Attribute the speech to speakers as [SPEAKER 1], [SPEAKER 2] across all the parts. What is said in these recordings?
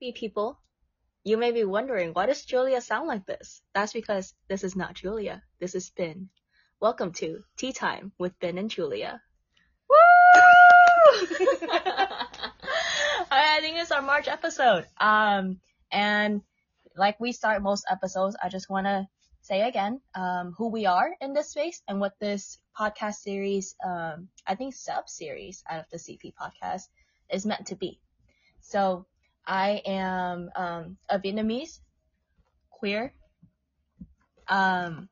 [SPEAKER 1] Be people, you may be wondering, why does Julia sound like this? That's because this is not Julia. This is Ben. Welcome to Tea Time with Ben and Julia. Woo! I think it's our March episode. Um, and like we start most episodes, I just want to say again, um, who we are in this space and what this podcast series, um, I think sub series out of the CP podcast is meant to be. So I am um, a Vietnamese queer. Um,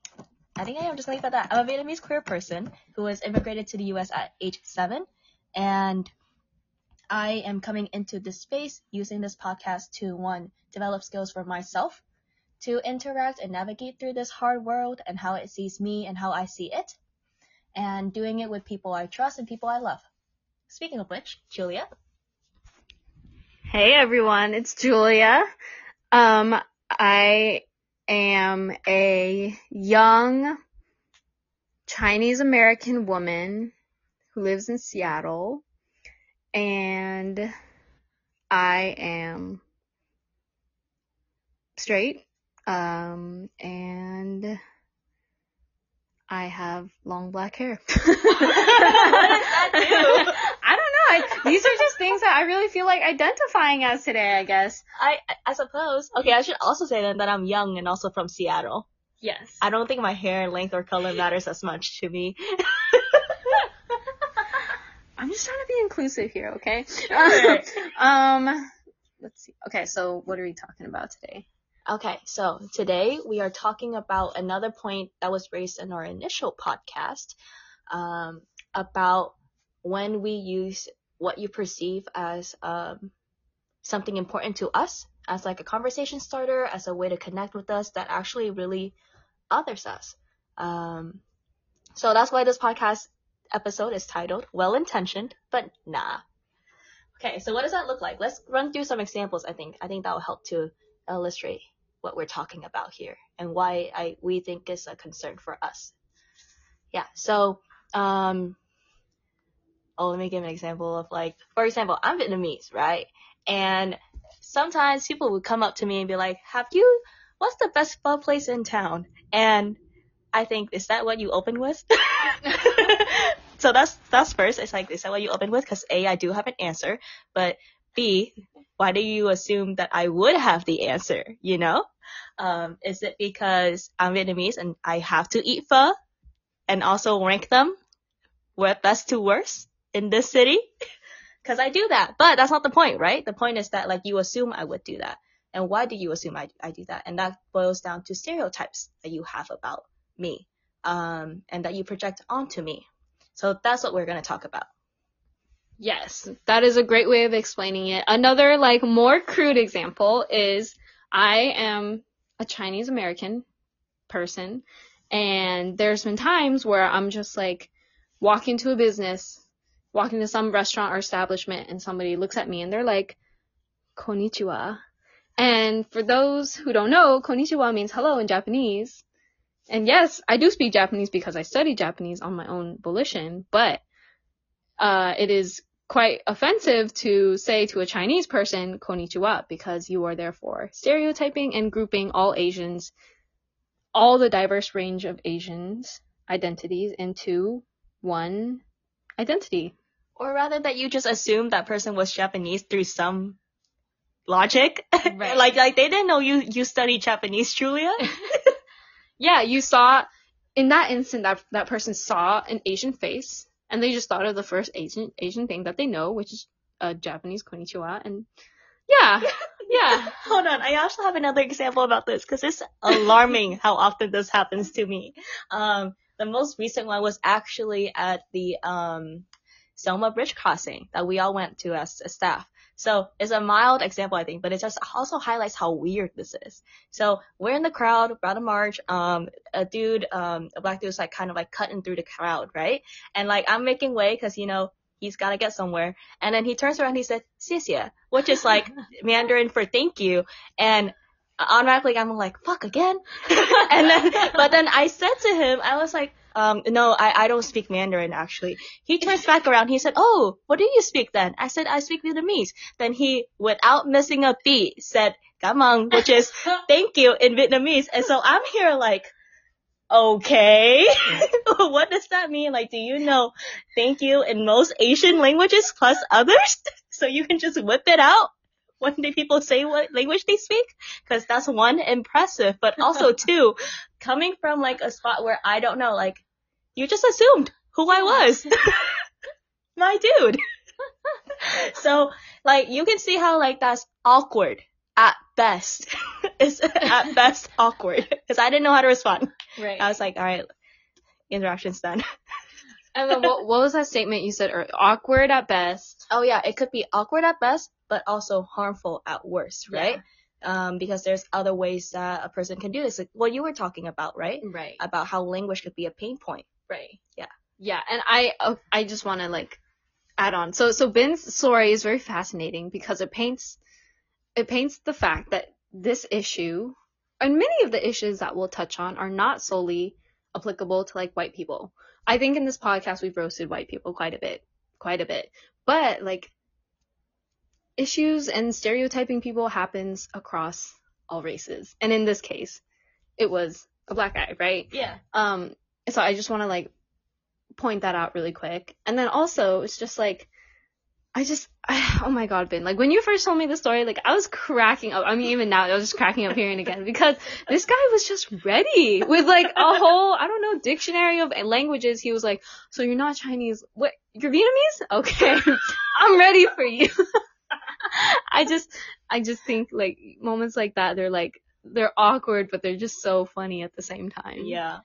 [SPEAKER 1] I think I am just leave it at that. I'm a Vietnamese queer person who was immigrated to the U.S. at age seven, and I am coming into this space using this podcast to one develop skills for myself, to interact and navigate through this hard world and how it sees me and how I see it, and doing it with people I trust and people I love. Speaking of which, Julia.
[SPEAKER 2] Hey everyone, it's Julia. Um, I am a young Chinese American woman who lives in Seattle and I am straight. Um, and I have long black hair. what does that do? I don't know. I, these are just things that I really feel like identifying as today, I guess.
[SPEAKER 1] I I suppose. Okay, I should also say then that I'm young and also from Seattle.
[SPEAKER 2] Yes.
[SPEAKER 1] I don't think my hair length or color matters as much to me.
[SPEAKER 2] I'm just trying to be inclusive here, okay? Sure. um, let's see. Okay, so what are we talking about today?
[SPEAKER 1] Okay, so today we are talking about another point that was raised in our initial podcast um, about when we use what you perceive as um, something important to us, as like a conversation starter, as a way to connect with us that actually really others us. Um, so that's why this podcast episode is titled Well Intentioned, but Nah. Okay, so what does that look like? Let's run through some examples, I think. I think that will help to illustrate what we're talking about here and why I we think is a concern for us. Yeah. So, um, oh, let me give an example of like, for example, I'm Vietnamese, right? And sometimes people would come up to me and be like, "Have you? What's the best pho place in town?" And I think, is that what you open with? so that's that's first. It's like, is that what you open with? Because a, I do have an answer, but B, why do you assume that I would have the answer? You know, um, is it because I'm Vietnamese and I have to eat pho and also rank them where best to worst in this city? Because I do that, but that's not the point, right? The point is that like you assume I would do that, and why do you assume I I do that? And that boils down to stereotypes that you have about me, um, and that you project onto me. So that's what we're gonna talk about.
[SPEAKER 2] Yes, that is a great way of explaining it. Another like more crude example is I am a Chinese American person and there's been times where I'm just like walking to a business, walking to some restaurant or establishment and somebody looks at me and they're like konnichiwa. And for those who don't know, konnichiwa means hello in Japanese. And yes, I do speak Japanese because I study Japanese on my own volition, but uh, it is quite offensive to say to a Chinese person konnichiwa because you are therefore stereotyping and grouping all Asians, all the diverse range of Asians identities into one identity.
[SPEAKER 1] Or rather that you just assumed that person was Japanese through some logic. Right. like like they didn't know you you studied Japanese, Julia.
[SPEAKER 2] yeah, you saw in that instant that that person saw an Asian face and they just thought of the first Asian Asian thing that they know, which is a Japanese konnichiwa, and yeah, yeah.
[SPEAKER 1] Hold on, I also have another example about this because it's alarming how often this happens to me. Um, the most recent one was actually at the um, Selma Bridge crossing that we all went to as a staff. So it's a mild example, I think, but it just also highlights how weird this is. So we're in the crowd, about to march. Um, a dude, um, a black dude's like kind of like cutting through the crowd, right? And like I'm making way because you know he's got to get somewhere. And then he turns around, and he said, "Xie which is like Mandarin for thank you. And automatically I'm like, fuck again. and then, but then I said to him, I was like, um, no, I, I don't speak Mandarin actually. He turns back around. He said, oh, what do you speak then? I said, I speak Vietnamese. Then he, without missing a beat, said, "Cảm ơn," which is thank you in Vietnamese. And so I'm here like, okay, what does that mean? Like, do you know thank you in most Asian languages plus others? So you can just whip it out when the people say what language they speak? Cause that's one, impressive, but also two, coming from like a spot where I don't know, like, you just assumed who I was. My dude. so, like, you can see how, like, that's awkward at best. it's at best awkward. Cause I didn't know how to respond.
[SPEAKER 2] Right.
[SPEAKER 1] I was like, alright, interaction's done.
[SPEAKER 2] and then what, what was that statement you said? Or awkward at best.
[SPEAKER 1] Oh yeah, it could be awkward at best, but also harmful at worst, right? Um, because there's other ways that a person can do this. Like what you were talking about, right?
[SPEAKER 2] Right.
[SPEAKER 1] About how language could be a pain point.
[SPEAKER 2] Right.
[SPEAKER 1] Yeah.
[SPEAKER 2] Yeah, and I uh, I just want to like add on. So so Ben's story is very fascinating because it paints it paints the fact that this issue and many of the issues that we'll touch on are not solely applicable to like white people. I think in this podcast we've roasted white people quite a bit, quite a bit. But like issues and stereotyping people happens across all races. And in this case, it was a black guy, right?
[SPEAKER 1] Yeah.
[SPEAKER 2] Um, so I just want to like point that out really quick. And then also, it's just like, I just, I, oh my god, Ben, like when you first told me the story, like I was cracking up. I mean, even now, I was just cracking up hearing again because this guy was just ready with like a whole, I don't know, dictionary of languages. He was like, so you're not Chinese. What? You're Vietnamese? Okay. I'm ready for you. I just, I just think like moments like that, they're like, they're awkward, but they're just so funny at the same time.
[SPEAKER 1] Yeah.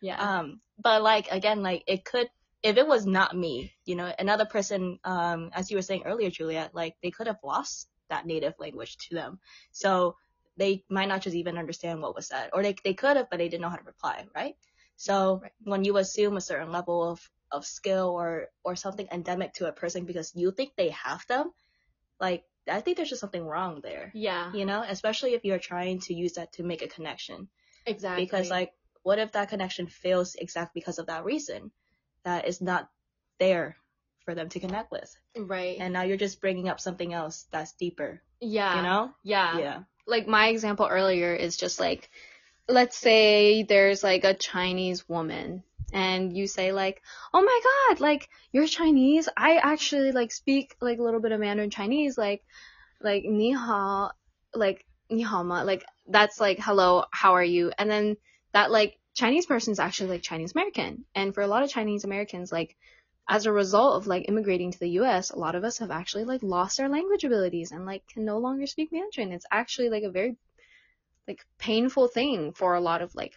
[SPEAKER 2] Yeah.
[SPEAKER 1] Um, but like again, like it could if it was not me, you know, another person, um, as you were saying earlier, Julia, like they could have lost that native language to them. So they might not just even understand what was said. Or they they could have, but they didn't know how to reply, right? So
[SPEAKER 2] Right.
[SPEAKER 1] when you assume a certain level of, of skill or or something endemic to a person because you think they have them, like I think there's just something wrong there.
[SPEAKER 2] yeah.
[SPEAKER 1] You know, especially if you're trying to use that to make a connection
[SPEAKER 2] Exactly.
[SPEAKER 1] because like what if that connection fails exactly because of that reason that is not there for them to connect with
[SPEAKER 2] right.
[SPEAKER 1] and now you're just bringing up something else that's deeper
[SPEAKER 2] yeah.
[SPEAKER 1] you know
[SPEAKER 2] Yeah.
[SPEAKER 1] yeah
[SPEAKER 2] Like my example earlier is just like, let's say there's like a Chinese woman and you say like, oh my god, like you're Chinese. I actually like speak like a little bit of Mandarin Chinese, like, like ni hao, like ni hao ma, like that's like hello, how are you? And then that like Chinese person is actually like Chinese American. And for a lot of Chinese Americans, like as a result of like immigrating to the US, a lot of us have actually like lost our language abilities and like can no longer speak Mandarin. It's actually like a very like painful thing for a lot of like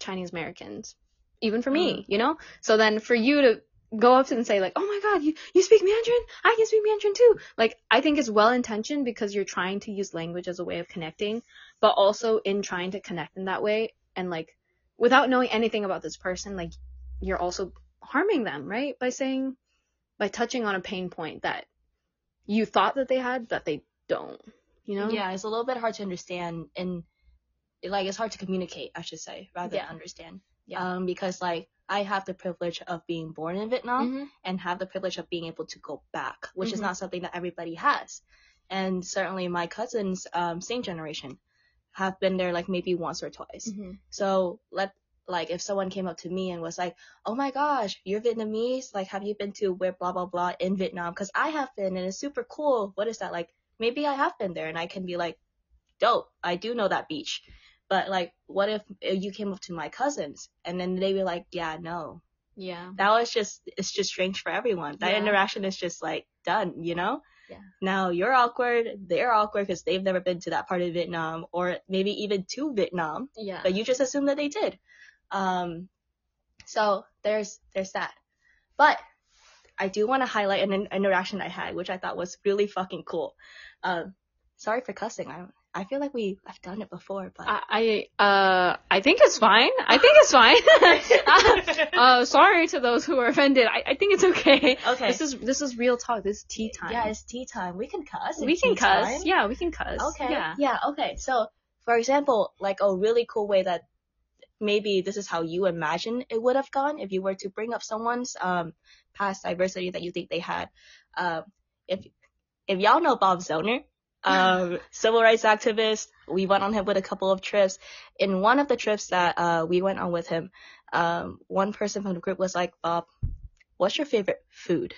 [SPEAKER 2] Chinese Americans. Even for me, mm. you know? So then for you to go up to them and say like, "Oh my god, you you speak Mandarin? I can speak Mandarin too." Like I think it's well intentioned because you're trying to use language as a way of connecting, but also in trying to connect in that way and like without knowing anything about this person, like you're also harming them, right? By saying by touching on a pain point that you thought that they had that they don't. You know?
[SPEAKER 1] yeah it's a little bit hard to understand and like it's hard to communicate i should say rather
[SPEAKER 2] Yeah.
[SPEAKER 1] than understand
[SPEAKER 2] Yeah.
[SPEAKER 1] um because like i have the privilege of being born in vietnam
[SPEAKER 2] Mhm.
[SPEAKER 1] and have the privilege of being able to go back, which is
[SPEAKER 2] Mhm.
[SPEAKER 1] not something that everybody has. And certainly my cousins, um, same generation, have been there like maybe once or twice.
[SPEAKER 2] Mhm.
[SPEAKER 1] So let like if someone came up to me and was like, "Oh my gosh, you're Vietnamese? Like, have you been to where blah blah blah in Vietnam? Because I have been, and it's super cool. What is that like? Maybe I have been there, and I can be like, dope. I do know that beach. But like, what if you came up to my cousins and then they were like, yeah, no,
[SPEAKER 2] Yeah.
[SPEAKER 1] that was just it's just strange for everyone. That
[SPEAKER 2] Yeah.
[SPEAKER 1] interaction is just like done, you know?
[SPEAKER 2] Yeah.
[SPEAKER 1] Now you're awkward, they're awkward because they've never been to that part of Vietnam or maybe even to Vietnam,
[SPEAKER 2] Yeah.
[SPEAKER 1] but you just assume that they did. Um, so there's there's that. But I do want to highlight an, an interaction I had, which I thought was really fucking cool. Um, sorry for cussing. I I feel like we I've done it before, but
[SPEAKER 2] I, I uh I think it's fine. I think it's fine. uh sorry to those who are offended. I, I think it's okay.
[SPEAKER 1] okay.
[SPEAKER 2] This is this is real talk. This is tea time.
[SPEAKER 1] Yeah, it's tea time. We can cuss.
[SPEAKER 2] we can cuss.
[SPEAKER 1] time.
[SPEAKER 2] Yeah, we can cuss.
[SPEAKER 1] Okay.
[SPEAKER 2] Yeah.
[SPEAKER 1] Yeah. Okay. So, for example, like a really cool way that maybe this is how you imagine it would have gone if you were to bring up someone's um past diversity that you think they had. Um, if if y'all know Bob Zellner, um, civil rights activist, we went on him with a couple of trips. In one of the trips that uh we went on with him, um, one person from the group was like, Bob, what's your favorite food?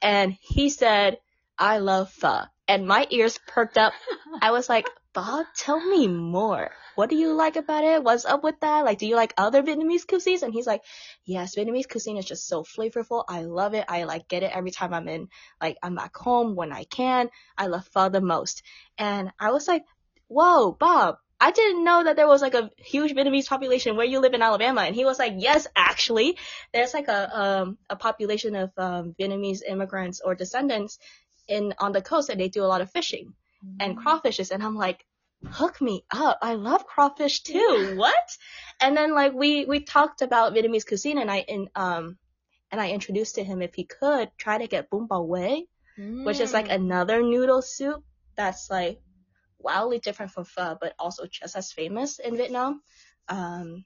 [SPEAKER 1] And he said, I love pho. And my ears perked up. I was like, Bob, tell me more. What do you like about it? What's up with that? Like, do you like other Vietnamese cuisines? And he's like, yes, Vietnamese cuisine is just so flavorful. I love it. I like get it every time I'm in, like, I'm back home when I can. I love pho the most. And I was like, whoa, Bob, I didn't know that there was like a huge Vietnamese population where you live in Alabama. And he was like, yes, actually, there's like a, um, a population of, um, Vietnamese immigrants or descendants in, on the coast and they do a lot of fishing and crawfishes and I'm like, hook me up. I love crawfish too. What? And then like we we talked about Vietnamese cuisine and I in um and I introduced to him if he could try to get bún bò Huế, which is like
[SPEAKER 2] Mm.
[SPEAKER 1] another noodle soup that's like wildly different from pho but also just as famous in Vietnam. Um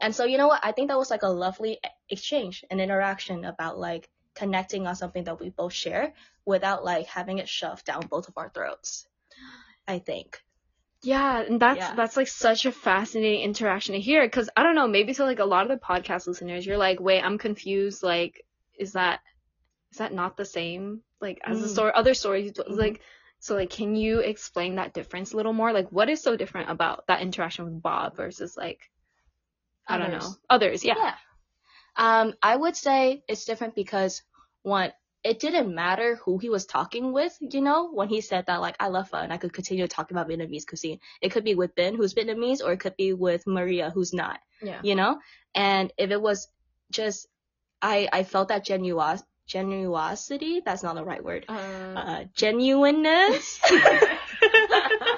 [SPEAKER 1] and so you know what? I think that was like a lovely exchange and interaction about like connecting on something that we both share without like having it shoved down both of our throats. I think.
[SPEAKER 2] Yeah, and that's
[SPEAKER 1] Yeah.
[SPEAKER 2] that's like such a fascinating interaction to hear because I don't know, maybe to like a lot of the podcast listeners, you're like, wait, I'm confused. Like, is that is that not the same? Like as
[SPEAKER 1] Mm.
[SPEAKER 2] story, other stories,
[SPEAKER 1] Mhm.
[SPEAKER 2] like so like can you explain that difference a little more? Like, what is so different about that interaction with Bob versus like I don't know
[SPEAKER 1] Others.
[SPEAKER 2] others? Yeah.
[SPEAKER 1] Yeah. Um, I would say it's different because one, it didn't matter who he was talking with, you know, when he said that like I love pho and I could continue to talk about Vietnamese cuisine. It could be with Ben who's Vietnamese or it could be with Maria who's not,
[SPEAKER 2] Yeah.
[SPEAKER 1] you know? And if it was just I I felt that genuos genuosity, that's not the right word.
[SPEAKER 2] Uh,
[SPEAKER 1] Uh, genuineness.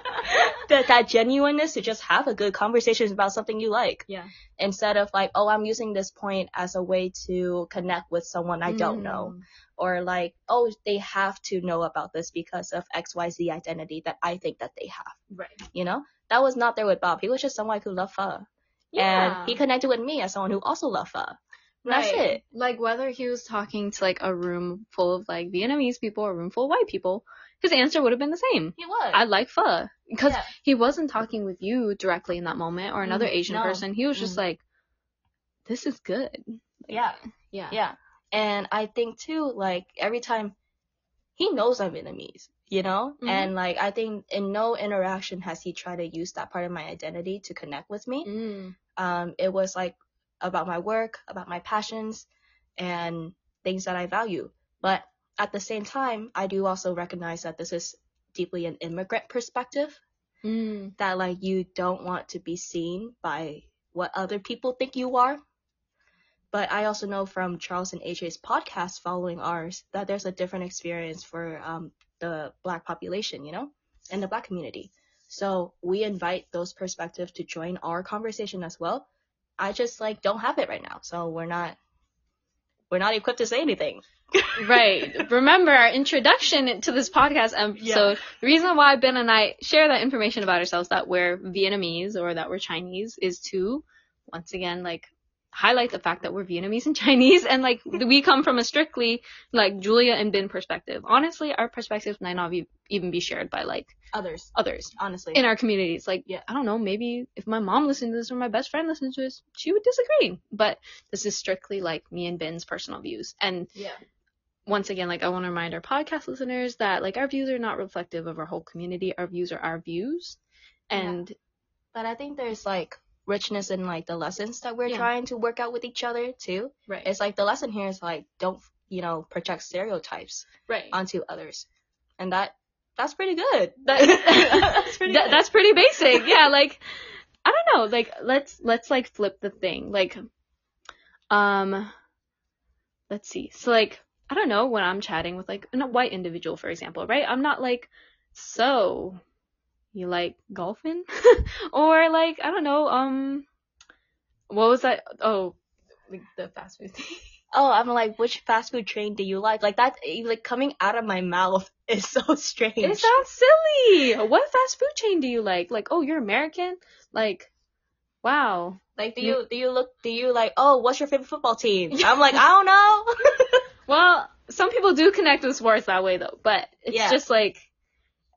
[SPEAKER 1] that that genuineness to just have a good conversation about something you like
[SPEAKER 2] yeah.
[SPEAKER 1] instead of like, oh, I'm using this point as a way to connect with someone I don't know.
[SPEAKER 2] Mm.
[SPEAKER 1] Or like, oh, they have to know about this because of XYZ identity that I think that they have.
[SPEAKER 2] Right.
[SPEAKER 1] You know? That was not there with Bob. He was just someone who loved pho.
[SPEAKER 2] Yeah.
[SPEAKER 1] And he connected with me as someone who also loved pho. And That's it.
[SPEAKER 2] Like whether he was talking to like a room full of like Vietnamese people or a room full of white people, his answer would have been the same.
[SPEAKER 1] He was.
[SPEAKER 2] I like pho because
[SPEAKER 1] Yeah.
[SPEAKER 2] he wasn't talking with you directly in that moment or another
[SPEAKER 1] Mm,
[SPEAKER 2] Asian
[SPEAKER 1] no.
[SPEAKER 2] person. He was just
[SPEAKER 1] Mm.
[SPEAKER 2] like, "This is good."
[SPEAKER 1] yeah.
[SPEAKER 2] Yeah.
[SPEAKER 1] Yeah. And I think too, like every time he knows I'm Vietnamese, you know?
[SPEAKER 2] Mhm.
[SPEAKER 1] And like I think in no interaction has he tried to use that part of my identity to connect with me.
[SPEAKER 2] Mm.
[SPEAKER 1] Um, it was like about my work, about my passions, and things that I value. But at the same time, I do also recognize that this is deeply an immigrant perspective.
[SPEAKER 2] Mm.
[SPEAKER 1] That like you don't want to be seen by what other people think you are. But I also know from Charles and AJ's podcast following ours that there's a different experience for um, the black population, you know, and the black community. So we invite those perspectives to join our conversation as well. I just like don't have it right now, so we're not we're not equipped to say anything.
[SPEAKER 2] Right. Remember our introduction to this podcast episode. The reason why Ben and I share that information about ourselves that we're Vietnamese or that we're Chinese is to once again like highlight the fact that we're Vietnamese and Chinese and like we come from a strictly like Julia and Ben perspective. Honestly, our perspectives might not be, even be shared by like
[SPEAKER 1] Others,
[SPEAKER 2] others
[SPEAKER 1] honestly.
[SPEAKER 2] in our communities. Like,
[SPEAKER 1] Yeah.
[SPEAKER 2] I don't know, maybe if my mom listened to this or my best friend listened to this, she would disagree. But this is strictly like me and Ben's personal views. And
[SPEAKER 1] yeah.
[SPEAKER 2] once again, like I want to remind our podcast listeners that like our views are not reflective of our whole community. Our views are our views. And
[SPEAKER 1] But I think there's like richness in like the lessons that we're
[SPEAKER 2] Yeah.
[SPEAKER 1] trying to work out with each other too.
[SPEAKER 2] right,
[SPEAKER 1] It's like the lesson here is like don't you know project stereotypes
[SPEAKER 2] right.
[SPEAKER 1] onto others, and that that's pretty good.
[SPEAKER 2] That-
[SPEAKER 1] that's pretty
[SPEAKER 2] That-
[SPEAKER 1] good.
[SPEAKER 2] that's pretty basic. Yeah, like I don't know, like let's let's like flip the thing. Like um let's see. So like I don't know when I'm chatting with like a white individual for example, right? I'm not like so you like golfing or like I don't know, um what was that? Oh, like the fast food thing.
[SPEAKER 1] oh, I'm like, which fast food chain do you like? Like that, like coming out of my mouth is so strange.
[SPEAKER 2] It sounds silly. What fast food chain do you like? Like, oh, you're American? Like, Wow.
[SPEAKER 1] Like, do
[SPEAKER 2] You-
[SPEAKER 1] do you look do you like oh what's your favorite football team? I'm like I don't know.
[SPEAKER 2] Well, some people do connect with sports that way though, but it's
[SPEAKER 1] Yeah.
[SPEAKER 2] just like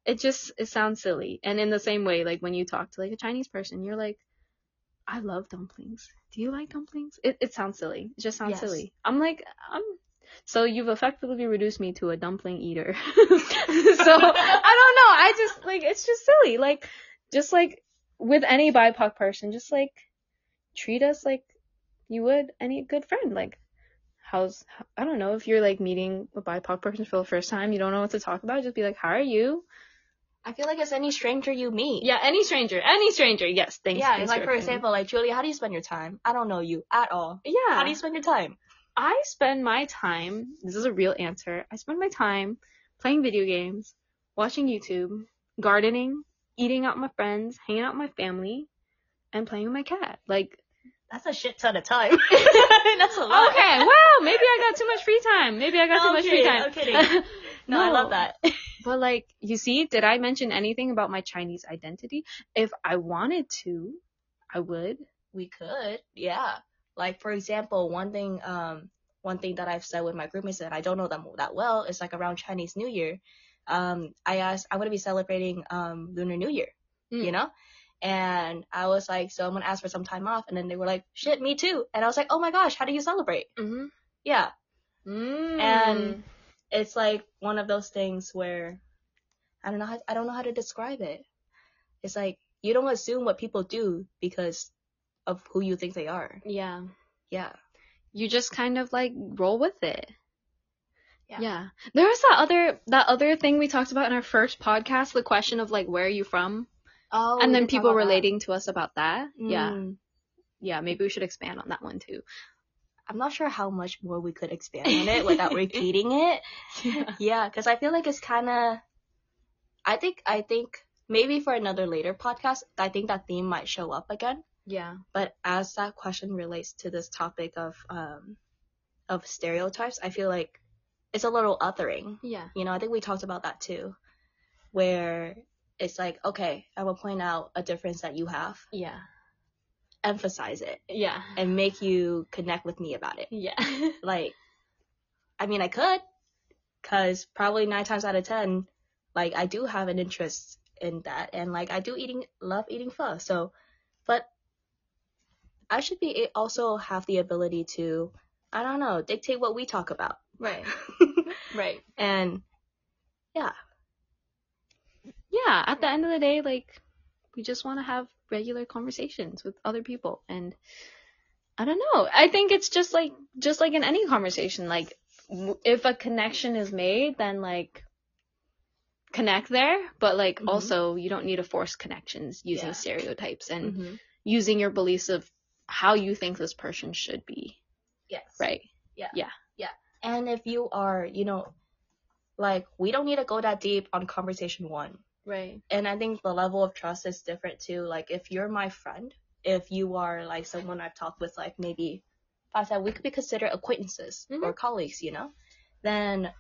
[SPEAKER 2] it just it sounds silly. And in the same way, like when you talk to like a Chinese person, you're like, I love dumplings. Do you like dumplings? It it sounds silly. It just sounds
[SPEAKER 1] Yes.
[SPEAKER 2] silly. I'm like, I'm so you've effectively reduced me to a dumpling eater. so I don't know. I just like it's just silly. Like just like with any BIPOC person, just like treat us like you would any good friend. Like how's I don't know if you're like meeting a BIPOC person for the first time, you don't know what to talk about, just be like, "How are you?"
[SPEAKER 1] I feel like it's any stranger you meet.
[SPEAKER 2] Yeah, any stranger, any stranger. Yes, thanks.
[SPEAKER 1] Yeah,
[SPEAKER 2] thanks
[SPEAKER 1] like
[SPEAKER 2] your
[SPEAKER 1] for example, like Julia, how do you spend your time? I don't know you at all.
[SPEAKER 2] yeah.
[SPEAKER 1] How do you spend your time?
[SPEAKER 2] I spend my time. This is a real answer. I spend my time playing video games, watching YouTube, gardening, eating out with my friends, hanging out with my family, and playing with my cat. Like,
[SPEAKER 1] That's a shit ton of time. That's a lot.
[SPEAKER 2] okay, wow, maybe I got too much free time. Maybe I got
[SPEAKER 1] No,
[SPEAKER 2] too
[SPEAKER 1] I'm
[SPEAKER 2] much free time.
[SPEAKER 1] I'm kidding. No, I love that.
[SPEAKER 2] But like, you see, did I mention anything about my Chinese identity? If I wanted to, I would.
[SPEAKER 1] We could, yeah. Like for example, one thing, um, one thing that I've said with my groupmates that I don't know them that well is like around Chinese New Year. Um, I asked, I'm gonna be celebrating um Lunar New Year,
[SPEAKER 2] Mm.
[SPEAKER 1] you know, and I was like, so I'm gonna ask for some time off, and then they were like, shit, me too, and I was like, oh my gosh, how do you celebrate?
[SPEAKER 2] Mm-hmm.
[SPEAKER 1] Yeah,
[SPEAKER 2] Mm.
[SPEAKER 1] And- it's like one of those things where I don't know how I don't know how to describe it. It's like you don't assume what people do because of who you think they are.
[SPEAKER 2] yeah.
[SPEAKER 1] Yeah.
[SPEAKER 2] you just kind of like roll with it.
[SPEAKER 1] Yeah. Yeah.
[SPEAKER 2] There was that other that other thing we talked about in our first podcast, the question of like where are you from?
[SPEAKER 1] Oh.
[SPEAKER 2] and then people
[SPEAKER 1] about that.
[SPEAKER 2] relating to us about that. Yeah.
[SPEAKER 1] Mm.
[SPEAKER 2] Yeah, maybe we should expand on that one too.
[SPEAKER 1] I'm not sure how much more we could expand on it without repeating it.
[SPEAKER 2] Yeah.
[SPEAKER 1] Yeah, because I feel like it's kind of. I think I think maybe for another later podcast, I think that theme might show up again.
[SPEAKER 2] Yeah.
[SPEAKER 1] But as that question relates to this topic of um of stereotypes, I feel like it's a little othering.
[SPEAKER 2] Yeah.
[SPEAKER 1] You know, I think we talked about that too, where it's like, okay, I will point out a difference that you have,
[SPEAKER 2] Yeah.
[SPEAKER 1] Emphasize it,
[SPEAKER 2] Yeah.
[SPEAKER 1] and make you connect with me about it.
[SPEAKER 2] Yeah.
[SPEAKER 1] Like, I mean, I could, cause probably nine times out of ten, like I do have an interest in that, and like I do eating, love eating pho. So, but I should be also have the ability to, I don't know, dictate what we talk about.
[SPEAKER 2] right. Right.
[SPEAKER 1] and yeah,
[SPEAKER 2] Yeah, at the end of the day, like we just want to have regular conversations with other people and I don't know. I think it's just like just like in any conversation like if a connection is made then like connect there, but like
[SPEAKER 1] Mhm.
[SPEAKER 2] also you don't need to force connections using
[SPEAKER 1] Yeah.
[SPEAKER 2] stereotypes and
[SPEAKER 1] Mhm.
[SPEAKER 2] using your beliefs of how you think this person should be,
[SPEAKER 1] yes,
[SPEAKER 2] right? Yeah. Yeah. Yeah.
[SPEAKER 1] And if you are, you know, like we don't need to go that deep on conversation one.
[SPEAKER 2] Right.
[SPEAKER 1] And I think the level of trust is different too. Like if you're my friend, if you are like someone I've talked with, like maybe I said we could be considered acquaintances
[SPEAKER 2] Mhm.
[SPEAKER 1] or colleagues, you know, then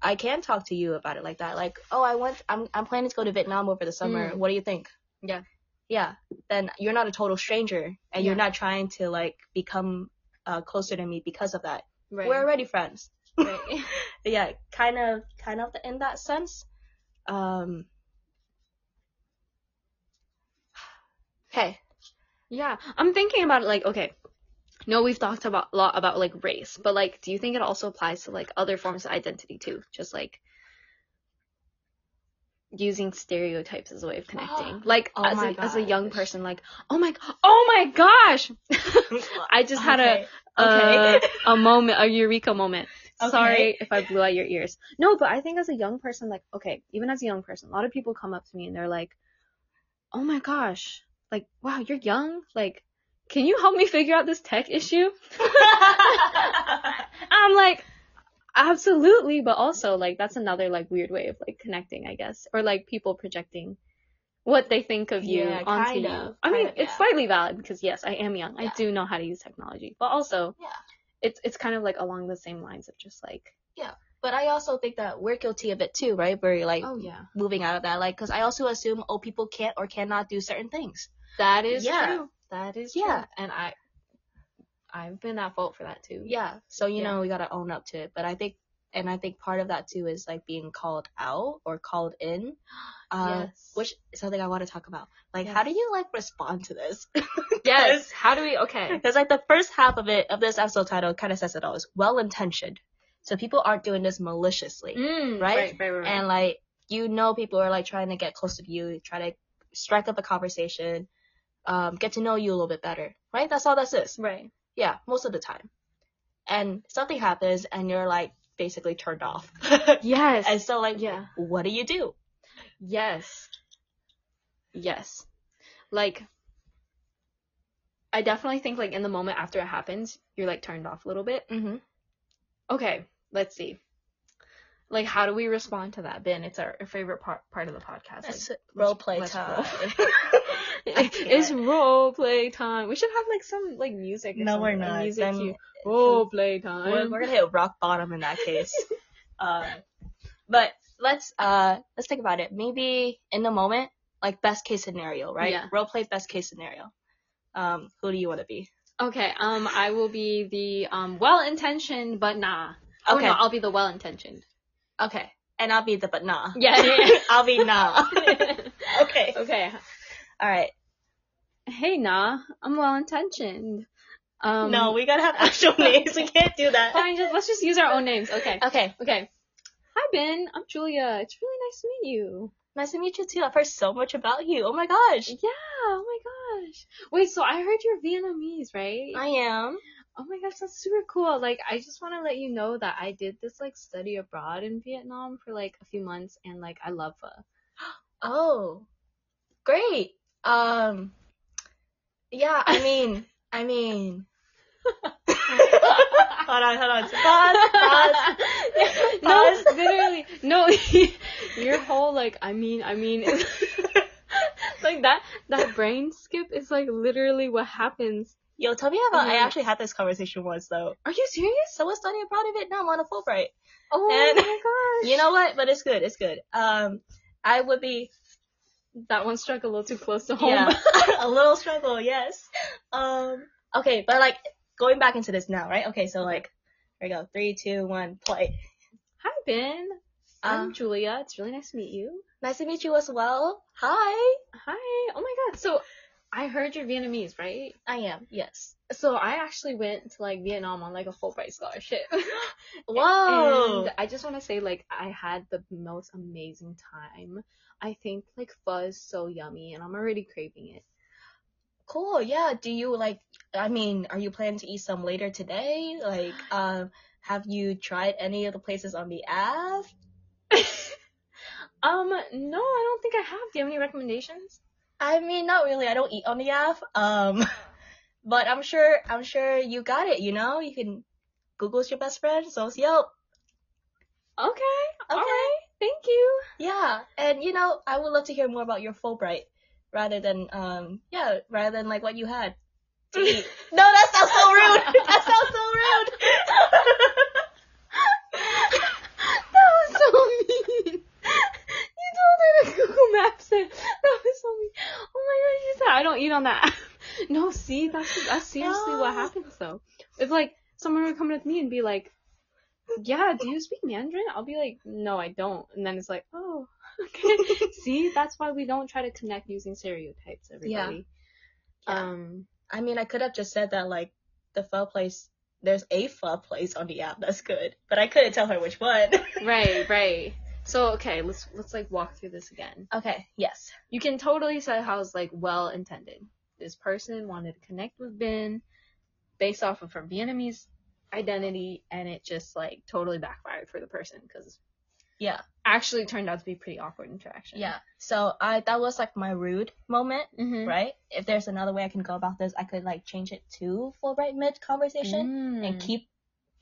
[SPEAKER 1] I can talk to you about it like that. Like, oh, I went, I'm, I'm planning to go to Vietnam over the summer.
[SPEAKER 2] Mm.
[SPEAKER 1] What do you think?
[SPEAKER 2] Yeah.
[SPEAKER 1] Yeah. Then you're not a total stranger, and you're not trying to like become uh, closer to me because of that.
[SPEAKER 2] Right.
[SPEAKER 1] We're already friends.
[SPEAKER 2] right.
[SPEAKER 1] yeah, kind of, kind of in that sense. Um. Okay.
[SPEAKER 2] Yeah, I'm thinking about it like, okay, no, we've talked about a lot about like race, but like, do you think it also applies to like other forms of identity too? Just like using stereotypes as a way of connecting. Like
[SPEAKER 1] Oh
[SPEAKER 2] as a as a young person, like, oh my, oh my gosh, I just had a
[SPEAKER 1] Okay.
[SPEAKER 2] uh, a moment, a eureka moment.
[SPEAKER 1] Okay.
[SPEAKER 2] Sorry if I blew out your ears. No, but I think as a young person, like, okay, even as a young person, a lot of people come up to me and they're like, oh my gosh, like, wow, you're young. Like, can you help me figure out this tech issue? I'm like, absolutely, but also, like, that's another, like, weird way of, like, connecting, I guess. Or, like, people projecting what they think of you
[SPEAKER 1] Yeah,
[SPEAKER 2] onto you. I mean,
[SPEAKER 1] kinda,
[SPEAKER 2] it's slightly valid because, yes, I am young.
[SPEAKER 1] Yeah.
[SPEAKER 2] I do know how to use technology. But also,
[SPEAKER 1] Yeah.
[SPEAKER 2] it's it's kind of like along the same lines of just like yeah.
[SPEAKER 1] But I also think that we're guilty of it too, right? We're like
[SPEAKER 2] oh yeah
[SPEAKER 1] moving out of that, like, because I also assume oh people can't or cannot do certain things.
[SPEAKER 2] That is
[SPEAKER 1] Yeah.
[SPEAKER 2] true That is
[SPEAKER 1] Yeah.
[SPEAKER 2] true. And I I've been at fault for that too.
[SPEAKER 1] Yeah. So you
[SPEAKER 2] Yeah.
[SPEAKER 1] know we gotta own up to it. But I think, and I think part of that too is like being called out or called in, uh,
[SPEAKER 2] yes.
[SPEAKER 1] which is something I want to talk about. Like,
[SPEAKER 2] Yes.
[SPEAKER 1] how do you like respond to this?
[SPEAKER 2] yes. How do we okay.
[SPEAKER 1] Because like the first half of it of this episode title kind of says it all. It's well intentioned, so people aren't doing this maliciously,
[SPEAKER 2] Mm,
[SPEAKER 1] right?
[SPEAKER 2] Right, right, right.
[SPEAKER 1] and like you know people are like trying to get close to you, try to strike up a conversation, um, get to know you a little bit better, right? That's all this is.
[SPEAKER 2] right.
[SPEAKER 1] Yeah, most of the time. And something happens and you're like basically turned off.
[SPEAKER 2] Yes.
[SPEAKER 1] and so like
[SPEAKER 2] yeah.
[SPEAKER 1] what do you do?
[SPEAKER 2] Yes. Yes. Like I definitely think like in the moment after it happens, you're like turned off a little bit.
[SPEAKER 1] Mm-hmm.
[SPEAKER 2] Okay, let's see. Like how do we respond to that, Ben? It's our, our favorite part part of the podcast. Like,
[SPEAKER 1] role play time.
[SPEAKER 2] It's role play time. We should have like some like music.
[SPEAKER 1] No, we're
[SPEAKER 2] something, like,
[SPEAKER 1] not.
[SPEAKER 2] Music
[SPEAKER 1] Then
[SPEAKER 2] cue. Role play time.
[SPEAKER 1] we're, we're gonna hit rock bottom in that case. uh, but let's uh let's think about it. Maybe in the moment, like best case scenario, right?
[SPEAKER 2] Yeah.
[SPEAKER 1] Role play best case scenario. Um, who do you want to be?
[SPEAKER 2] Okay, um, I will be the um well-intentioned but nah. Oh
[SPEAKER 1] Okay.
[SPEAKER 2] no, I'll be the well-intentioned.
[SPEAKER 1] Okay, and I'll be the but nah.
[SPEAKER 2] Yeah, yeah.
[SPEAKER 1] I'll be nah. okay.
[SPEAKER 2] okay.
[SPEAKER 1] All right.
[SPEAKER 2] Hey, nah, I'm well-intentioned. Um,
[SPEAKER 1] no, we gotta have actual names. We can't do that.
[SPEAKER 2] fine. Just, let's just use our own names. Okay.
[SPEAKER 1] Okay.
[SPEAKER 2] Okay. Hi, Ben. I'm Julia. It's really nice to meet you.
[SPEAKER 1] Nice to meet you too. I've heard so much about you. Oh my gosh.
[SPEAKER 2] Yeah. Oh my gosh. Wait. So I heard you're Vietnamese, right?
[SPEAKER 1] I am.
[SPEAKER 2] Oh my gosh, that's super cool. Like, I just want to let you know that I did this like study abroad in Vietnam for like a few months, and like I love pho.
[SPEAKER 1] Oh, great. Um, yeah. I mean, I mean. hold on, hold on. Pause. Pause.
[SPEAKER 2] no,
[SPEAKER 1] Pause.
[SPEAKER 2] literally, no. Your whole like, I mean, I mean, like that that brain skip is like literally what happens.
[SPEAKER 1] Yo, tell me about. I
[SPEAKER 2] Mhm.
[SPEAKER 1] actually had this conversation once though.
[SPEAKER 2] Are you serious?
[SPEAKER 1] Someone studying abroad in Vietnam on a Fulbright.
[SPEAKER 2] Oh
[SPEAKER 1] And-
[SPEAKER 2] my gosh.
[SPEAKER 1] You know what? But it's good. It's good. Um, I would be
[SPEAKER 2] that one struck a little too close to home.
[SPEAKER 1] yeah a little struggle. Yes. Um. Okay, but like going back into this now, right? Okay, so like here we go. Three, two, one, play.
[SPEAKER 2] Hi Ben. I'm
[SPEAKER 1] Um,
[SPEAKER 2] Julia. It's really nice to meet you.
[SPEAKER 1] Nice to meet you as well. Hi.
[SPEAKER 2] Hi. Oh my god. So I heard you're Vietnamese, right?
[SPEAKER 1] I am. Yes.
[SPEAKER 2] So I actually went to like Vietnam on like a Fulbright scholarship.
[SPEAKER 1] Whoa.
[SPEAKER 2] And I just want to say like I had the most amazing time. I think like pho is so yummy and I'm already craving it.
[SPEAKER 1] Cool. Yeah. Do you like? I mean, are you planning to eat some later today? Like, um, have you tried any of the places on the app?
[SPEAKER 2] um, no, I don't think I have. Do you have any recommendations?
[SPEAKER 1] I mean, not really. I don't eat on the app. Um, but I'm sure. I'm sure you got it. You know, you can. Google's your best friend. So yo.
[SPEAKER 2] Okay.
[SPEAKER 1] Okay.
[SPEAKER 2] Alright. Thank you.
[SPEAKER 1] Yeah, and you know, I would love to hear more about your Fulbright, rather than um, yeah, rather than like what you had to eat. no, that sounds so rude. That sounds so rude.
[SPEAKER 2] that was so mean. You told her to Google Maps it. That was so mean. Oh my god, you said I don't eat on that. No, see, that's that's seriously what happens though. If like someone would come with me and be like, "Yeah, do you speak Mandarin?" I'll be like, "No, I don't." And then it's like, "Oh, okay." see, that's why we don't try to connect using stereotypes, everybody.
[SPEAKER 1] Yeah.
[SPEAKER 2] Um.
[SPEAKER 1] I mean, I could have just said that like the pho place. There's a pho place on the app that's good, but I couldn't tell her which one.
[SPEAKER 2] Right, right. So okay, let's let's like walk through this again.
[SPEAKER 1] okay. Yes.
[SPEAKER 2] you can totally say how it's like well intended. This person wanted to connect with Ben based off of her Vietnamese identity, and it just like totally backfired for the person because
[SPEAKER 1] Yeah.
[SPEAKER 2] actually turned out to be pretty awkward interaction.
[SPEAKER 1] Yeah. So I that was like my rude moment,
[SPEAKER 2] Mm-hmm.
[SPEAKER 1] right? If there's another way I can go about this, I could like change it to Fulbright mid conversation. and
[SPEAKER 2] Mm.
[SPEAKER 1] keep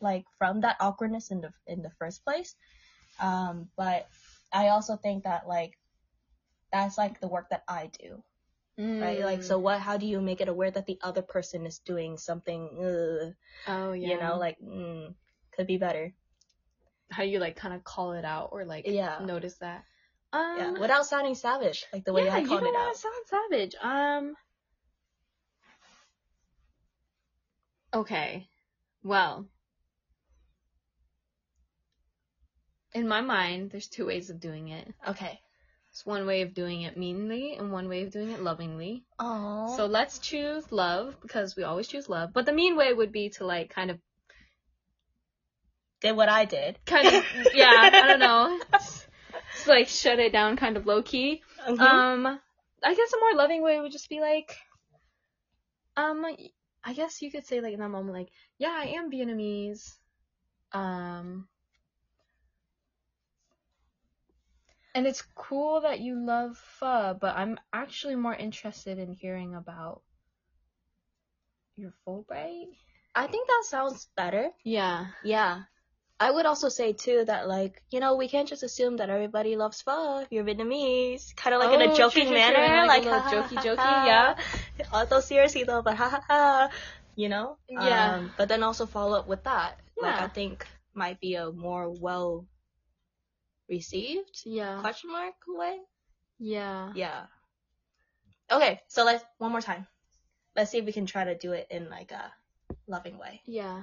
[SPEAKER 1] like from that awkwardness in the in the first place. Um, but I also think that like that's like the work that I do, right? Like, so what? How do you make it aware that the other person is doing something? Uh,
[SPEAKER 2] oh yeah,
[SPEAKER 1] You know, like mm, could be better.
[SPEAKER 2] how you like kind of call it out or like
[SPEAKER 1] Yeah.
[SPEAKER 2] notice that. Um,
[SPEAKER 1] Yeah, without sounding savage, like the way
[SPEAKER 2] yeah,
[SPEAKER 1] I
[SPEAKER 2] you
[SPEAKER 1] called
[SPEAKER 2] don't
[SPEAKER 1] it
[SPEAKER 2] want
[SPEAKER 1] out.
[SPEAKER 2] to sound savage. Um, Okay. Well, in my mind, there's two ways of doing it.
[SPEAKER 1] Okay.
[SPEAKER 2] There's one way of doing it meanly and one way of doing it lovingly.
[SPEAKER 1] Oh.
[SPEAKER 2] So let's choose love because we always choose love. But the mean way would be to like kind of,
[SPEAKER 1] did what I did.
[SPEAKER 2] kind of, yeah, I don't know, just, just, like shut it down, kind of low key.
[SPEAKER 1] Mhm.
[SPEAKER 2] Um, I guess a more loving way would just be like, um, I guess you could say like in that moment, like, yeah, I am Vietnamese. Um, and it's cool that you love pho, but I'm actually more interested in hearing about your Fulbright.
[SPEAKER 1] I think that sounds better.
[SPEAKER 2] Yeah.
[SPEAKER 1] Yeah. I would also say too that like, you know, we can't just assume that everybody loves pho if you're Vietnamese. Kind of like in
[SPEAKER 2] Oh,
[SPEAKER 1] a joking
[SPEAKER 2] true, true,
[SPEAKER 1] manner,
[SPEAKER 2] and,
[SPEAKER 1] like,
[SPEAKER 2] like, a
[SPEAKER 1] ha,
[SPEAKER 2] jokey,
[SPEAKER 1] ha,
[SPEAKER 2] jokey,
[SPEAKER 1] ha.
[SPEAKER 2] yeah.
[SPEAKER 1] Although seriously though, but ha ha ha. You know?
[SPEAKER 2] Yeah.
[SPEAKER 1] Um, but then also follow up with that. Like
[SPEAKER 2] Yeah.
[SPEAKER 1] I think might be a more well received
[SPEAKER 2] Yeah.
[SPEAKER 1] question mark way.
[SPEAKER 2] Yeah.
[SPEAKER 1] Yeah. Okay, so let's one more time. Let's see if we can try to do it in like a loving way.
[SPEAKER 2] Yeah.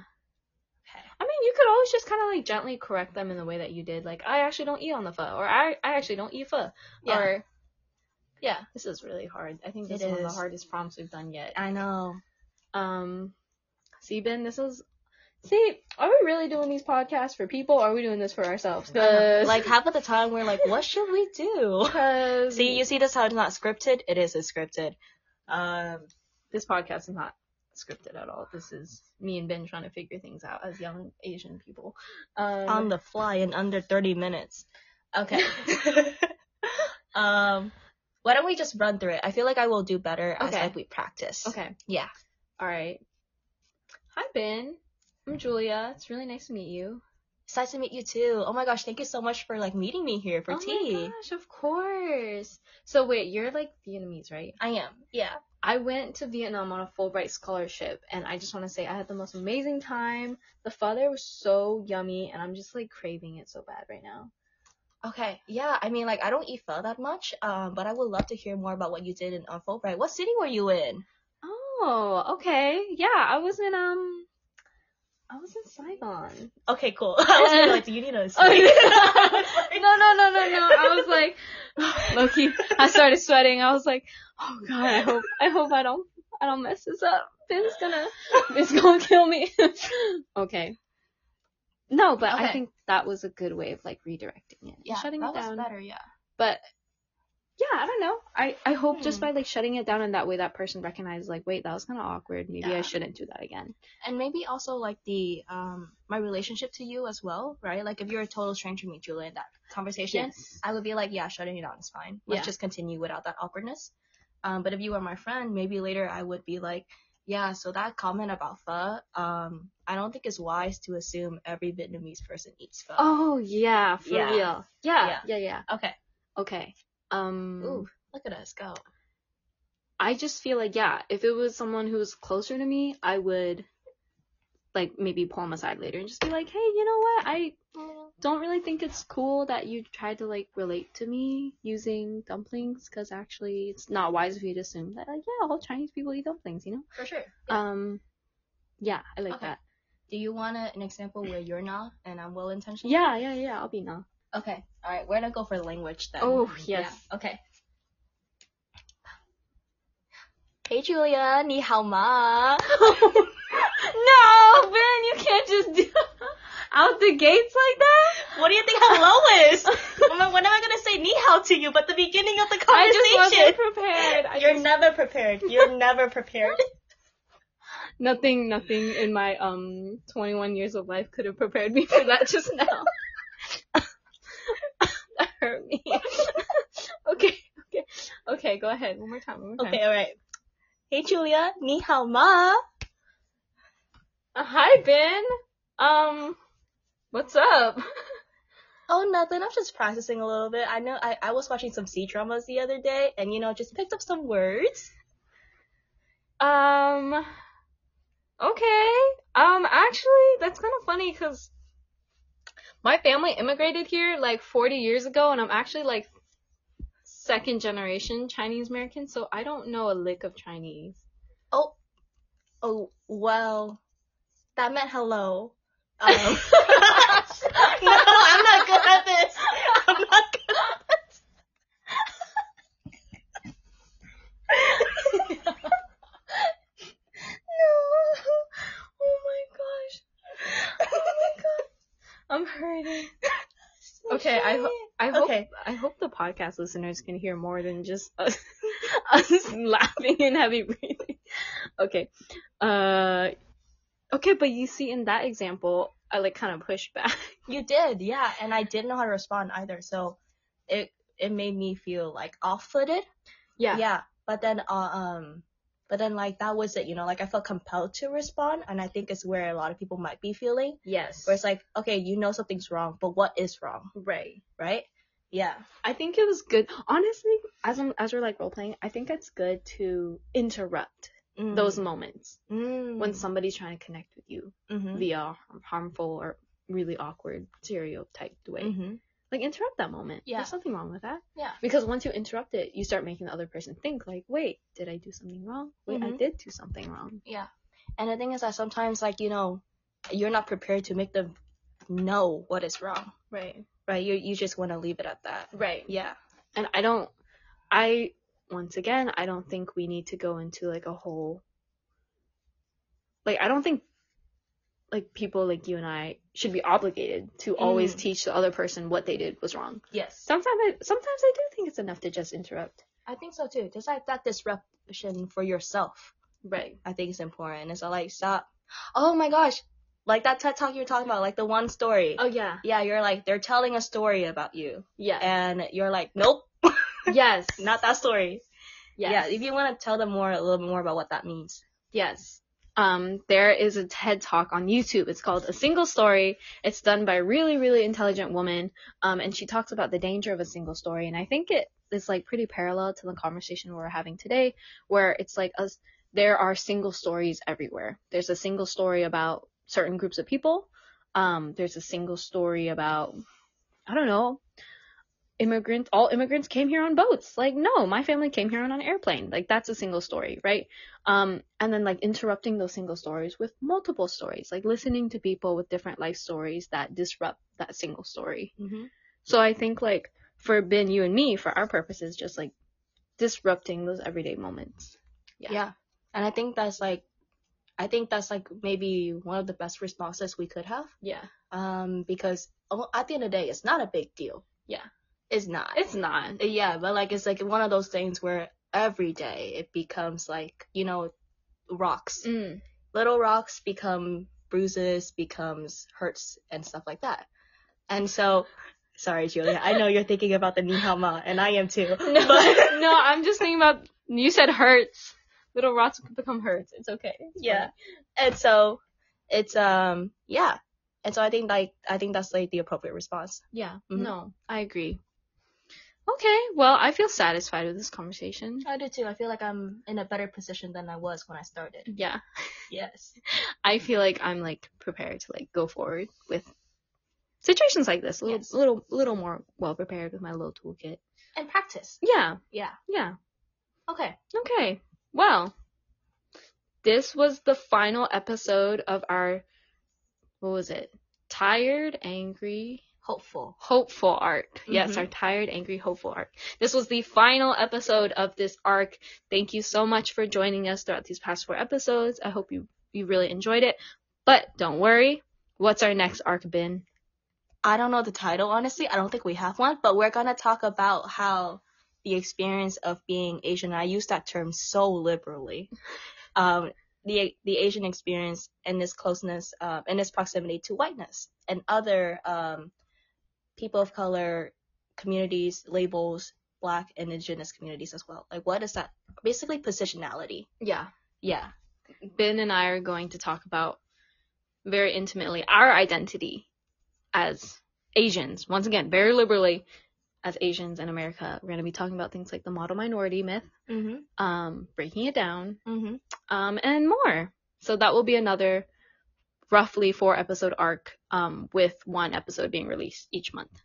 [SPEAKER 1] Okay.
[SPEAKER 2] I mean, you could always just kind of like gently correct them in the way that you did. Like, I actually don't eat on the pho, or I, I actually don't eat pho.
[SPEAKER 1] Yeah.
[SPEAKER 2] Or,
[SPEAKER 1] Yeah.
[SPEAKER 2] this is really hard. I think this
[SPEAKER 1] It
[SPEAKER 2] is one of the hardest prompts we've done yet.
[SPEAKER 1] I know.
[SPEAKER 2] Um, see, Ben, this is. See, are we really doing these podcasts for people, or are we doing this for ourselves?
[SPEAKER 1] I know. Like half of the time we're like, what should we do?
[SPEAKER 2] because
[SPEAKER 1] See, you see this how it's not scripted? It is scripted. Um,
[SPEAKER 2] this podcast is not scripted at all. This is me and Ben trying to figure things out as young Asian people. Um,
[SPEAKER 1] on the fly in under 30 minutes. Okay. um, why don't we just run through it? I feel like I will do better as
[SPEAKER 2] Okay.
[SPEAKER 1] like we practice.
[SPEAKER 2] okay.
[SPEAKER 1] Yeah.
[SPEAKER 2] All right. Hi, Ben. I'm Julia. It's really nice to meet you.
[SPEAKER 1] It's nice to meet you too. Oh my gosh, thank you so much for like meeting me here for
[SPEAKER 2] oh
[SPEAKER 1] tea.
[SPEAKER 2] Oh my gosh, of course. So wait, you're like Vietnamese, right?
[SPEAKER 1] I am. Yeah.
[SPEAKER 2] I went to Vietnam on a Fulbright scholarship, and I just want to say I had the most amazing time. The pho there was so yummy, and I'm just like craving it so bad right now.
[SPEAKER 1] Okay. Yeah. I mean, like, I don't eat pho that much. Um, but I would love to hear more about what you did in on Fulbright. What city were you in?
[SPEAKER 2] Oh, okay. Yeah, I was in um, I was in Saigon.
[SPEAKER 1] Okay, cool. I was gonna like, do you need a?
[SPEAKER 2] Oh, yeah. no, no, no, no, no. I was like, Loki. I started sweating. I was like, oh god, I hope, I hope I don't, I don't mess this up. Ben's gonna, Ben's gonna kill me. okay. No, but I think that was a good way of like redirecting it,
[SPEAKER 1] Yeah,
[SPEAKER 2] shutting
[SPEAKER 1] that
[SPEAKER 2] it
[SPEAKER 1] was better. Yeah.
[SPEAKER 2] But yeah, I don't know. I I hope just
[SPEAKER 1] Hmm.
[SPEAKER 2] by like shutting it down in that way, that person recognizes like, wait, that was kind of awkward. Maybe I shouldn't do that again.
[SPEAKER 1] and maybe also like the um my relationship to you as well, right? Like if you're a total stranger to me, Julia, in that conversation,
[SPEAKER 2] Yes.
[SPEAKER 1] I would be like, yeah, shutting it down is fine. Let's
[SPEAKER 2] Yeah.
[SPEAKER 1] just continue without that awkwardness. Um, but if you were my friend, maybe later I would be like, yeah, so that comment about pho, um, I don't think it's wise to assume every Vietnamese person eats pho.
[SPEAKER 2] Oh yeah, for
[SPEAKER 1] Yeah.
[SPEAKER 2] real. Yeah,
[SPEAKER 1] Yeah.
[SPEAKER 2] yeah, yeah.
[SPEAKER 1] Okay.
[SPEAKER 2] Okay. Um.
[SPEAKER 1] Ooh, look at us go.
[SPEAKER 2] I just feel like yeah, if it was someone who was closer to me, I would like maybe pull them aside later and just be like, hey, you know what? I don't really think it's cool that you tried to like relate to me using dumplings because actually it's not wise of you to assume that like yeah, all Chinese people eat dumplings, you know?
[SPEAKER 1] For sure.
[SPEAKER 2] Um, yeah, I like
[SPEAKER 1] Okay.
[SPEAKER 2] that.
[SPEAKER 1] Do you want a, an example where you're not and I'm well intentioned?
[SPEAKER 2] Yeah, yeah, yeah. I'll be now.
[SPEAKER 1] Okay. All right. We're gonna go for language then.
[SPEAKER 2] Oh yes.
[SPEAKER 1] Yeah. Okay. Hey Julia, 你好吗?
[SPEAKER 2] no, Ben, you can't just do out the gates like that.
[SPEAKER 1] What do you think hello is? when am I when am I gonna say 你好 to you? But the beginning of the
[SPEAKER 2] I just
[SPEAKER 1] conversation.
[SPEAKER 2] wasn't prepared. I
[SPEAKER 1] You're
[SPEAKER 2] just-
[SPEAKER 1] never prepared. You're never prepared.
[SPEAKER 2] nothing, nothing in my um 21 years of life could have prepared me for that just now. hurt me. okay, okay, okay. Go ahead. One more time. One more time.
[SPEAKER 1] Okay, all right. Hey, Julia. Ni hao ma.
[SPEAKER 2] Uh, hi, Ben. Um, what's up?
[SPEAKER 1] Oh, nothing. I'm just practicing a little bit. I know I, I was watching some C dramas the other day, and you know, just picked up some words.
[SPEAKER 2] Um. Okay. Um. Actually, that's kind of funny because my family immigrated here like 40 years ago, and I'm actually like second generation Chinese American, so I don't know a lick of Chinese.
[SPEAKER 1] Oh, oh, well, That meant hello. Um, no, I'm not good at this. I'm not good at this. no. Oh my gosh. Oh my god.
[SPEAKER 2] I'm hurting.
[SPEAKER 1] So
[SPEAKER 2] Okay, I ho- I hope
[SPEAKER 1] Okay.
[SPEAKER 2] I hope the podcast listeners can hear more than just us, us laughing and heavy breathing. Okay. Uh okay, but you see in that example, I like kind of pushed back.
[SPEAKER 1] You did, yeah, and I didn't know how to respond either, so it it made me feel like off-footed. Yeah, yeah, but then uh, um, but then like that was it, you know, like I felt compelled to respond, and I think it's where a lot of people might be feeling,
[SPEAKER 2] Yes.
[SPEAKER 1] where it's like, okay, you know something's wrong, but what is wrong,
[SPEAKER 2] right.
[SPEAKER 1] right? Yeah.
[SPEAKER 2] I think it was good. Honestly, as I'm as we're like role playing, I think it's good to interrupt
[SPEAKER 1] Mm.
[SPEAKER 2] those moments
[SPEAKER 1] mm.
[SPEAKER 2] when somebody's trying to connect with you
[SPEAKER 1] Mhm.
[SPEAKER 2] via harmful or really awkward stereotyped way.
[SPEAKER 1] Mhm.
[SPEAKER 2] Like interrupt that moment.
[SPEAKER 1] Yeah.
[SPEAKER 2] There's nothing wrong with that.
[SPEAKER 1] Yeah.
[SPEAKER 2] Because once you interrupt it, you start making the other person think like, wait, did I do something wrong? Wait, I
[SPEAKER 1] Mhm.
[SPEAKER 2] did do something wrong.
[SPEAKER 1] Yeah. And the thing is that sometimes like you know, you're not prepared to make them know what is wrong,
[SPEAKER 2] Right.
[SPEAKER 1] right? You you just want to leave it at that.
[SPEAKER 2] Right.
[SPEAKER 1] Yeah.
[SPEAKER 2] And I don't I once again, I don't think we need to go into like a whole like I don't think like people like you and I should be obligated to always
[SPEAKER 1] Mm.
[SPEAKER 2] teach the other person what they did was wrong.
[SPEAKER 1] Yes.
[SPEAKER 2] Sometimes I sometimes I do think it's enough to just interrupt.
[SPEAKER 1] I think so too. Just like that disruption for yourself.
[SPEAKER 2] Right.
[SPEAKER 1] I think it's important. It's like stop. Oh my gosh. Like that TED talk you were talking about, like the one story.
[SPEAKER 2] Oh yeah.
[SPEAKER 1] Yeah, you're like they're telling a story about you.
[SPEAKER 2] Yeah.
[SPEAKER 1] And you're like, Nope,
[SPEAKER 2] yes.
[SPEAKER 1] not that story.
[SPEAKER 2] yes.
[SPEAKER 1] Yeah, if you want to tell them more a little bit more about what that means.
[SPEAKER 2] Yes. Um, there is a TED talk on YouTube. It's called A Single Story. It's done by a really, really intelligent woman. Um, and she talks about the danger of a single story. And I think it is like pretty parallel to the conversation we're having today, where it's like us, there are single stories everywhere. There's a single story about certain groups of people. Um, there's a single story about, I don't know, immigrants, all immigrants came here on boats. Like, no, my family came here on an airplane. Like, that's a single story, right? Um, and then like interrupting those single stories with multiple stories, like listening to people with different life stories that disrupt that single story.
[SPEAKER 1] Mm-hmm.
[SPEAKER 2] So I think like for Ben, you and me, for our purposes, just like disrupting those everyday moments.
[SPEAKER 1] Yeah.
[SPEAKER 2] Yeah.
[SPEAKER 1] And I think that's like, I think that's like maybe one of the best responses we could have.
[SPEAKER 2] Yeah.
[SPEAKER 1] Um, because oh, at the end of the day, it's not a big deal.
[SPEAKER 2] Yeah.
[SPEAKER 1] It's not.
[SPEAKER 2] It's not.
[SPEAKER 1] yeah, but like it's like one of those things where every day it becomes like you know, rocks.
[SPEAKER 2] Mm.
[SPEAKER 1] Little rocks become bruises, becomes hurts and stuff like that. And so, sorry, Julia, I know you're thinking about the Nihama, and I am too.
[SPEAKER 2] No,
[SPEAKER 1] But-
[SPEAKER 2] no, I'm just thinking about, you said hurts. Little rocks become hurts. It's okay. It's
[SPEAKER 1] yeah
[SPEAKER 2] fine.
[SPEAKER 1] and so it's um yeah and so i think like i think that's like the appropriate response
[SPEAKER 2] Yeah.
[SPEAKER 1] Mhm.
[SPEAKER 2] No, I agree. Okay, well, I feel satisfied with this conversation.
[SPEAKER 1] i do too i feel like i'm in a better position than i was when i started
[SPEAKER 2] Yeah.
[SPEAKER 1] yes
[SPEAKER 2] I feel like I'm like prepared to like go forward with situations like this. A little,
[SPEAKER 1] Yes.
[SPEAKER 2] little, little more well prepared with my little toolkit.
[SPEAKER 1] and practice
[SPEAKER 2] Yeah,
[SPEAKER 1] yeah
[SPEAKER 2] yeah.
[SPEAKER 1] okay
[SPEAKER 2] Okay. Well, this was the final episode of our what was it? Tired, angry,
[SPEAKER 1] hopeful
[SPEAKER 2] hopeful arc. Yes,
[SPEAKER 1] Mhm.
[SPEAKER 2] our tired, angry, hopeful arc. This was the final episode of this arc. Thank you so much for joining us throughout these past four episodes. I hope you you really enjoyed it. But don't worry. What's our next arc been?
[SPEAKER 1] i don't know the title honestly i don't think we have one but we're gonna talk about how the experience of being asian and i use that term so liberally um the the asian experience and this closeness uh, and this proximity to whiteness and other um people of color communities labels black and indigenous communities as well like what is that basically positionality
[SPEAKER 2] Yeah.
[SPEAKER 1] yeah
[SPEAKER 2] Ben and I are going to talk about very intimately our identity as Asians. Once again, very liberally as Asians in America. We're going to be talking about things like the model minority myth,
[SPEAKER 1] mm-hmm
[SPEAKER 2] um, breaking it down,
[SPEAKER 1] mm-hmm
[SPEAKER 2] um, and more. So that will be another roughly four episode arc um, with one episode being released each month.